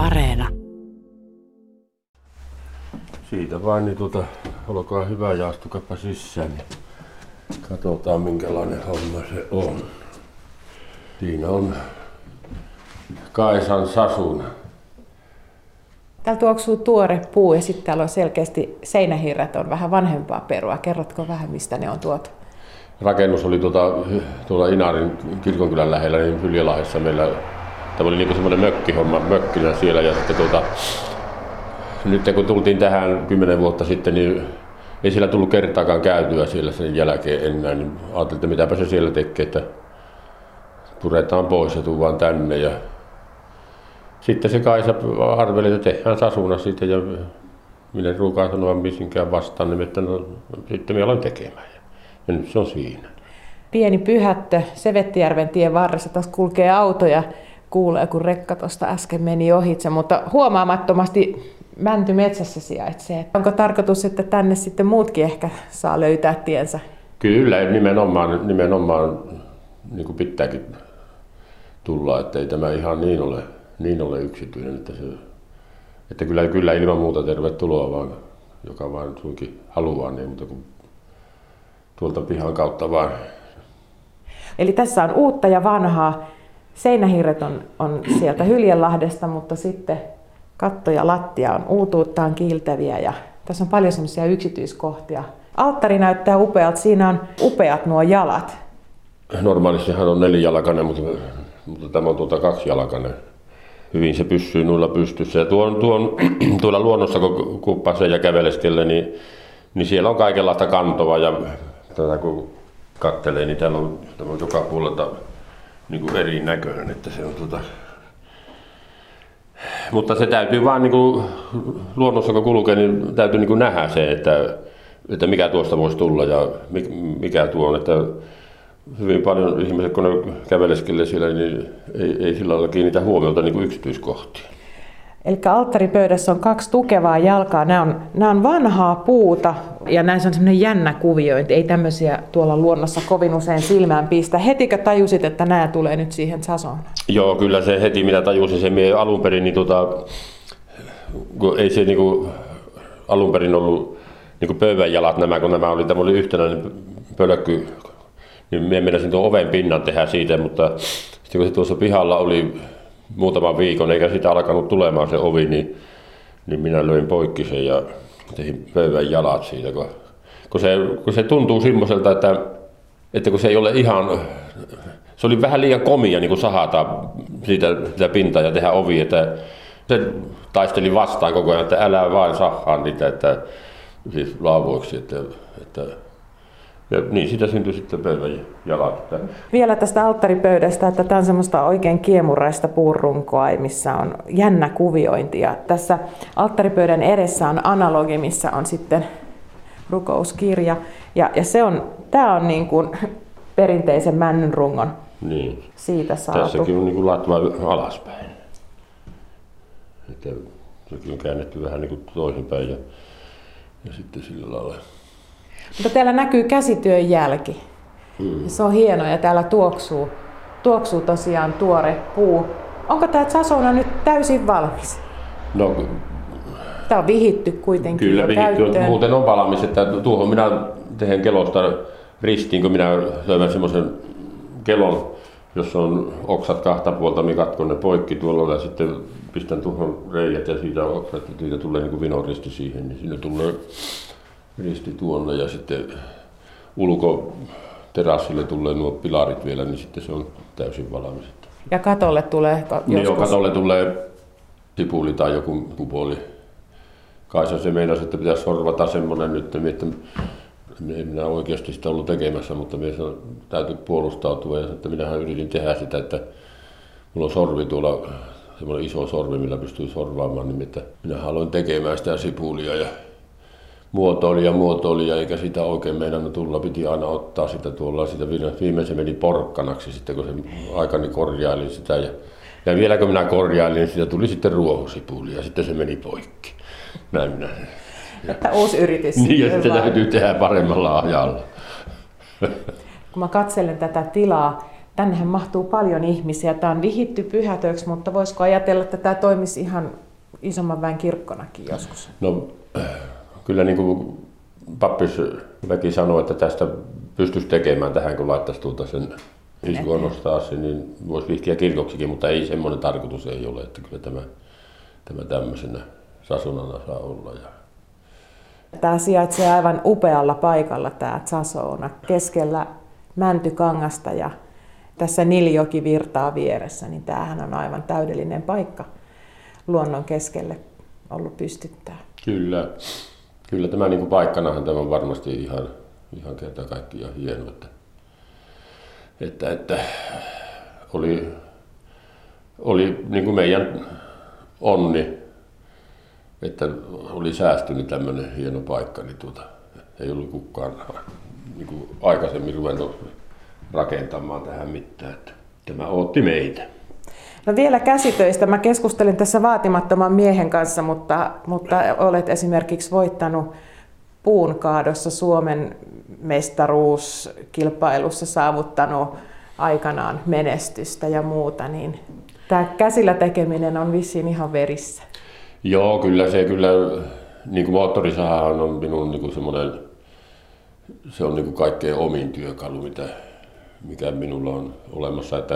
Areena. Siitä vain, niin tuota, olkaa hyvä ja astukapa sisään. Niin katsotaan minkälainen homma se on. Siinä on Kaisan Sasuna. Täällä tuoksuu tuore puu ja sitten täällä on selkeästi seinähirret on vähän vanhempaa perua. Kerrotko vähän, mistä ne on tuotu? Rakennus oli tuota, tuolla Inarin kirkonkylän lähellä, niin Hyljelahdessa meillä Tämä oli niin semmoinen mökkihomma, mökkinä siellä ja sitten tuota, nyt kun tultiin tähän kymmenen vuotta sitten, niin ei siellä tullut kertaakaan käytyä siellä sen jälkeen enää, niin ajattelin, että mitäpä se siellä tekee, että puretaan pois ja tuu tänne. Ja sitten se Kaisa arveli, että tehdään sasuna siitä ja minä ruukaan sanoa misinkään vastaan, niin että no, sitten minä aloin tekemään. Ja nyt se on siinä. Pieni pyhättö Sevettijärven tien varressa, taas kulkee autoja kuulee, kun rekka tuosta äsken meni ohitse, mutta huomaamattomasti mänty metsässä sijaitsee. Onko tarkoitus, että tänne sitten muutkin ehkä saa löytää tiensä? Kyllä, nimenomaan, nimenomaan niin kuin pitääkin tulla, että ei tämä ihan niin ole, niin ole yksityinen, että, se, että kyllä, kyllä ilman muuta tervetuloa vaan, joka vaan suinkin haluaa, niin mutta kun tuolta pihan kautta vaan. Eli tässä on uutta ja vanhaa. Seinähirret on, on sieltä Hyljenlahdesta, mutta sitten katto ja lattia on uutuuttaan kiiltäviä ja tässä on paljon semmoisia yksityiskohtia. Alttari näyttää upealta, siinä on upeat nuo jalat. Normaalistihan on nelijalkainen, mutta, mutta tämä on tuota kaksijalkainen. Hyvin se pysyy noilla pystyssä. Ja tuon, tuon, tuolla luonnossa, kun, pääsee ja käveleskelee, niin, niin siellä on kaikenlaista kantoa. Ja tätä kun kattelee, niin täällä on, täällä on joka puolelta niin kuin erinäköinen, että se on tuota... Mutta se täytyy vaan niin kuin, luonnossa kun kulkee, niin täytyy niin kuin nähdä se, että, että mikä tuosta voisi tulla ja mikä tuo on. Että hyvin paljon ihmiset, kun ne käveleskelee siellä, niin ei, ei sillä lailla kiinnitä huomiota niin kuin yksityiskohtiin. Eli alttaripöydässä on kaksi tukevaa jalkaa. Nämä on, nämä on vanhaa puuta ja näissä on semmoinen jännä kuviointi. Ei tämmöisiä tuolla luonnossa kovin usein silmään pistä. Hetikö tajusit, että nämä tulee nyt siihen sasoon? Joo, kyllä se heti minä tajusin sen. Minä alun perin, niin tota, kun ei se niinku, alun perin ollut niinku pöydän jalat nämä, kun nämä oli, oli yhtenäinen pölkky, niin minä menisin tuon oven pinnan tehdä siitä, mutta sitten kun se tuossa pihalla oli muutaman viikon, eikä sitä alkanut tulemaan se ovi, niin, niin minä löin poikki sen ja tein pöydän jalat siitä, kun, kun, se, kun se tuntuu semmoiselta, että, että kun se ei ole ihan, se oli vähän liian komia niin kuin sahata siitä, sitä pintaa ja tehdä ovi, että se taisteli vastaan koko ajan, että älä vain sahaa niitä, että siis laavoiksi, että, että ja niin sitä syntyi sitten pöydän jalat. Vielä tästä alttaripöydästä, että tämä on semmoista oikein kiemuraista puurunkoa, missä on jännä kuviointi. Ja tässä alttaripöydän edessä on analogi, missä on sitten rukouskirja. Ja, ja se on, tämä on niin kuin perinteisen männyn rungon niin. siitä saatu. Tässäkin on niin kuin latva alaspäin. Että sekin on käännetty vähän niin kuin toisinpäin ja, ja sitten sillä lailla mutta täällä näkyy käsityön jälki. Mm. Se on hienoa ja täällä tuoksuu, tuoksuu tosiaan tuore puu. Onko tämä Sasona nyt täysin valmis? No, tämä on vihitty kuitenkin Kyllä vihitty. Muuten on valmis, että tuohon minä teen kelosta ristiin, kun minä löydän semmoisen kelon, jossa on oksat kahta puolta, niin katkon ne poikki tuolla ja sitten pistän tuohon reijät ja siitä oksat, että siitä tulee niin kuin vinoristi siihen, niin sinne tulee risti tuonne ja sitten ulkoterassille tulee nuo pilarit vielä, niin sitten se on täysin valmis. Ja katolle tulee joskus? Niin jo, katolle tulee sipuli tai joku puoli. Kaisa se meinasi, että pitäisi sorvata semmoinen nyt, että en minä oikeasti sitä ollut tekemässä, mutta minä täytyy puolustautua ja että minähän yritin tehdä sitä, että mulla on sorvi tuolla, semmoinen iso sorvi, millä pystyy sorvaamaan, niin että minä haluan tekemään sitä sipulia ja muotoili ja muotoili, eikä sitä oikein meinannut tulla. Piti aina ottaa sitä tuolla, sitä viimeisen meni porkkanaksi sitten, kun se aikani korjaili sitä. Ja, ja vielä kun minä korjailin, niin siitä tuli sitten ruohosipuli ja sitten se meni poikki. Näin minä. Että uusi yritys. Niin, ja sitten täytyy tehdä paremmalla ajalla. Kun mä katselen tätä tilaa, tännehän mahtuu paljon ihmisiä. Tämä on vihitty pyhätöksi, mutta voisiko ajatella, että tämä toimisi ihan isomman väen kirkkonakin joskus? No kyllä niin kuin pappisväki sanoi, että tästä pystyisi tekemään tähän, kun laittaisi tuota sen iskua nostaa sen, niin voisi vihtiä kirkoksikin, mutta ei semmoinen tarkoitus ei ole, että kyllä tämä, tämä tämmöisenä sasunana saa olla. Ja... Tämä sijaitsee aivan upealla paikalla tämä Sasona, keskellä Mäntykangasta ja tässä Niljoki virtaa vieressä, niin tämähän on aivan täydellinen paikka luonnon keskelle ollut pystyttää. Kyllä, kyllä tämä niin kuin paikkanahan tämä on varmasti ihan, ihan kerta kaikkiaan hieno, että, että, että oli, oli niin kuin meidän onni, että oli säästynyt tämmöinen hieno paikka, niin tuota, ei ollut kukaan niin kuin aikaisemmin ruvennut rakentamaan tähän mitään. Että tämä otti meitä. No vielä käsitöistä. Mä keskustelin tässä vaatimattoman miehen kanssa, mutta, mutta olet esimerkiksi voittanut puun kaadossa Suomen mestaruuskilpailussa saavuttanut aikanaan menestystä ja muuta, niin tämä käsillä tekeminen on vissiin ihan verissä. Joo, kyllä se kyllä, niin kuin moottorisahan on minun niin kuin semmoinen, se on niin kuin kaikkein omin työkalu, mitä, mikä minulla on olemassa. Että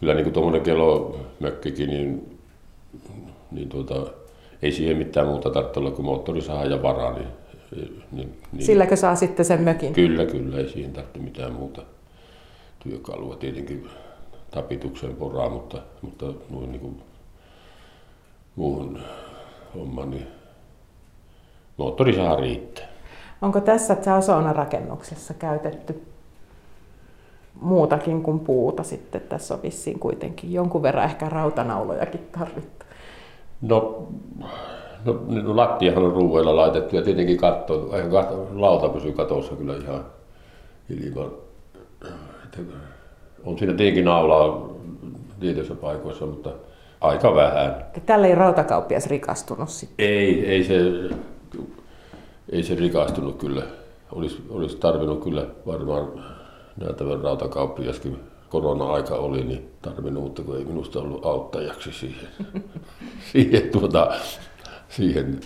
kyllä niin tuommoinen kelomökkikin, niin, niin tuota, ei siihen mitään muuta tarvitse olla kuin moottorisaha ja vara. Niin, niin, niin, Silläkö saa sitten sen mökin? Kyllä, kyllä, ei siihen tarvitse mitään muuta työkalua. Tietenkin tapitukseen poraa, mutta, mutta noin niin kuin muuhun hommaan, niin moottorisaha riittää. Onko tässä Chasona rakennuksessa käytetty muutakin kuin puuta sitten. Tässä on vissiin kuitenkin jonkun verran ehkä rautanaulojakin tarvittu. No, no, no lattiahan on ruuveilla laitettu ja tietenkin katto, katto lauta pysyy katossa kyllä ihan ilman. On siinä tietenkin naulaa tietyissä paikoissa, mutta aika vähän. Tällä ei rautakauppias rikastunut sitten? Ei, ei se, ei se rikastunut kyllä. Olisi, olisi tarvinnut kyllä varmaan näytävän rautakauppiaskin korona-aika oli, niin tarvinnut, mutta kun ei minusta ollut auttajaksi siihen, siihen, tuota, siihen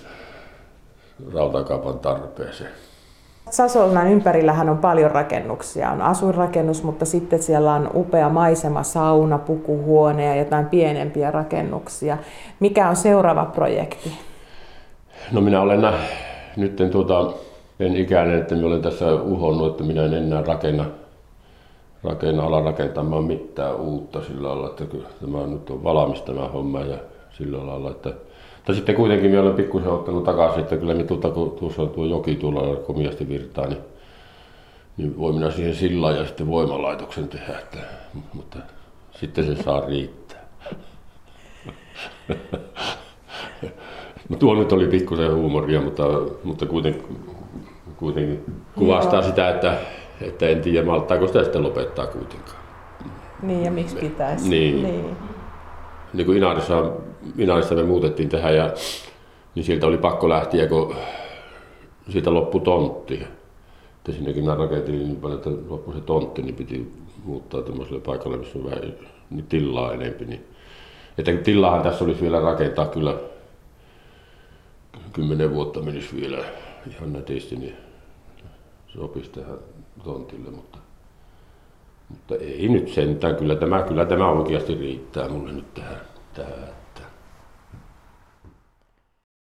rautakaupan tarpeeseen. Sasolnan ympärillähän on paljon rakennuksia. On asuinrakennus, mutta sitten siellä on upea maisema, sauna, pukuhuone ja jotain pienempiä rakennuksia. Mikä on seuraava projekti? No minä olen nä- nyt tuota, en ikäinen, että minä olen tässä uhonnut, että minä en enää rakenna rakenna, ala rakentamaan mitään uutta sillä lailla, että tämä on nyt on valmis tämä homma ja sillä lailla, että mutta sitten kuitenkin minä olen pikkusen ottanut takaisin, että kyllä me tuota, kun tuossa on tuo joki tuolla komiasti virtaa, niin, niin voi minä siihen sillä ja sitten voimalaitoksen tehdä, että, mutta sitten se saa riittää. No tuo nyt oli pikkusen huumoria, mutta, mutta kuitenkin, kuitenkin kuvastaa Joo. sitä, että että en tiedä malttaako sitä sitten lopettaa kuitenkaan. Niin ja miksi pitäisi. Niin. niin. niin kuin Inarissa, Inarissa me muutettiin tähän ja niin sieltä oli pakko lähteä, kun siitä loppui tontti. Että sinnekin mä rakentin niin paljon, että loppui se tontti, niin piti muuttaa tämmöiselle paikalle, missä on vähän niin tilaa enempi. Niin. Että tilahan tässä olisi vielä rakentaa kyllä kymmenen vuotta menisi vielä ihan nätisti, niin sopisi tähän tontille, mutta, mutta ei nyt sentään. Kyllä tämä, kyllä tämä oikeasti riittää mulle nyt tähän. tähän.